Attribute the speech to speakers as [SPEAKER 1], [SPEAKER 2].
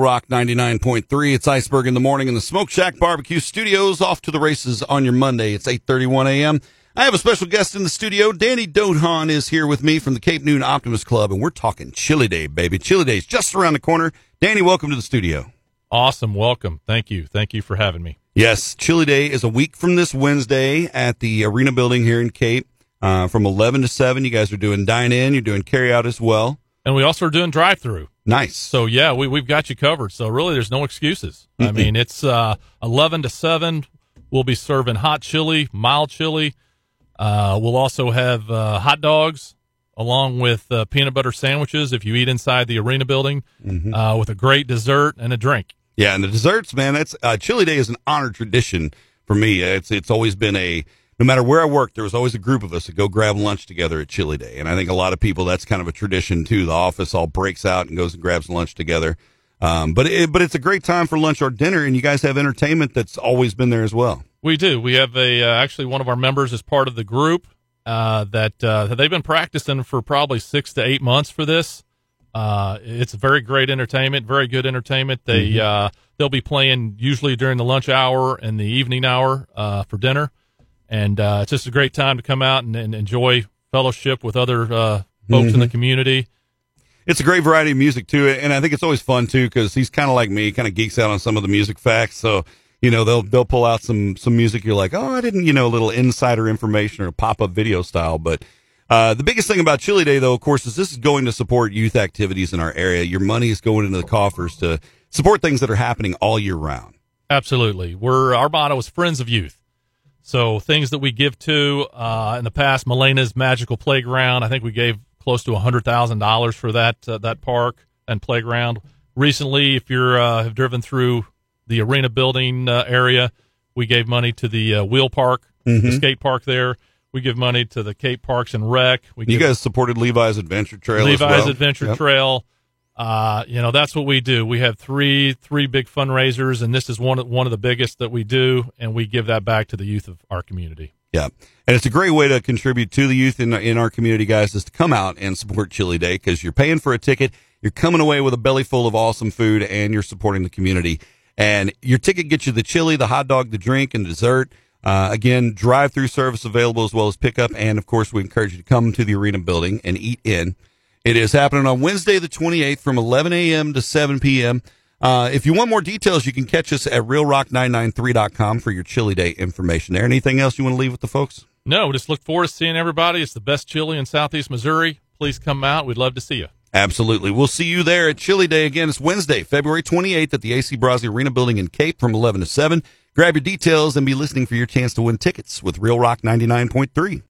[SPEAKER 1] Rock 99.3. It's Iceberg in the morning in the Smoke Shack Barbecue Studios. Off to the races on your Monday. It's 8:31 a.m. I have a special guest in the studio. Danny Dohogne is here with me from the Cape Noon Optimist Club, and we're talking Chili Day, baby. Chili Day's just around the corner. Danny, welcome to the studio.
[SPEAKER 2] Awesome. Welcome. Thank you. Thank you for having me.
[SPEAKER 1] Yes, Chili Day is a week from this Wednesday at the Arena Building here in Cape. Uh, from 11 to 7, you guys are doing dine in, you're doing carry out as well.
[SPEAKER 2] And we also are doing drive through.
[SPEAKER 1] Nice.
[SPEAKER 2] So yeah, we we've got you covered. So really, there's no excuses. I mean, it's uh, eleven to seven. We'll be serving hot chili, mild chili. Uh, we'll also have uh, hot dogs along with uh, peanut butter sandwiches if you eat inside the arena building, uh, with a great dessert and a drink.
[SPEAKER 1] Yeah, and the desserts, man. That's uh, Chili Day is an honored tradition for me. It's it's always been a no matter where I worked, there was always a group of us that go grab lunch together at Chili Day, and I think a lot of people that's kind of a tradition too. The office all breaks out and goes and grabs lunch together. Um, but it, but it's a great time for lunch or dinner, and you guys have entertainment that's always been there as well.
[SPEAKER 2] We do. We have a uh, actually one of our members is part of the group uh, that uh, they've been practicing for probably six to eight months for this. Uh, it's very great entertainment, very good entertainment. They uh, they'll be playing usually during the lunch hour and the evening hour uh, for dinner, and uh, it's just a great time to come out and, and enjoy fellowship with other uh, folks in the community.
[SPEAKER 1] It's a great variety of music too, and I think it's always fun too because he's kind of like me, kind of geeks out on some of the music facts. So you know they'll they'll pull out some some music. You're like, oh, I didn't, you know, a little insider information or pop up video style. But uh, the biggest thing about Chili Day, though, of course, is this is going to support youth activities in our area. Your money is going into the coffers to support things that are happening all year round.
[SPEAKER 2] Absolutely. We're our motto is Friends of Youth. So things that we give to uh, in the past, Melaina's Magical Playground. I think we gave close to hundred thousand dollars for that uh, that park and playground. Recently, if you're uh, have driven through the arena building uh, area, we gave money to the uh, wheel park, the skate park there. We give money to the Cape Parks and Rec. We
[SPEAKER 1] You guys supported Levi's Adventure Trail. as
[SPEAKER 2] Levi's
[SPEAKER 1] well.
[SPEAKER 2] Adventure
[SPEAKER 1] Yep.
[SPEAKER 2] Trail. Uh, you know, that's what we do. We have three three big fundraisers, and this is one of, one of the biggest that we do, and we give that back to the youth of our community.
[SPEAKER 1] Yeah. And it's a great way to contribute to the youth in, in our community, guys, is to come out and support Chili Day because you're paying for a ticket. You're coming away with a belly full of awesome food and you're supporting the community. And your ticket gets you the chili, the hot dog, the drink, and dessert. Uh, again, drive through service available as well as pickup. And of course, we encourage you to come to the arena building and eat in. It is happening on Wednesday, the 28th from 11 a.m. to 7 p.m. Uh, if you want more details, you can catch us at realrock993.com for your chili day information there. Anything else you want to leave with the folks?
[SPEAKER 2] No, just look forward to seeing everybody. It's the best chili in Southeast Missouri. Please come out. We'd love to see you.
[SPEAKER 1] Absolutely. We'll see you there at Chili Day again. It's Wednesday, February 28th at the AC Brase Arena Building in Cape from 11 to 7. Grab your details and be listening for your chance to win tickets with Real Rock 99.3.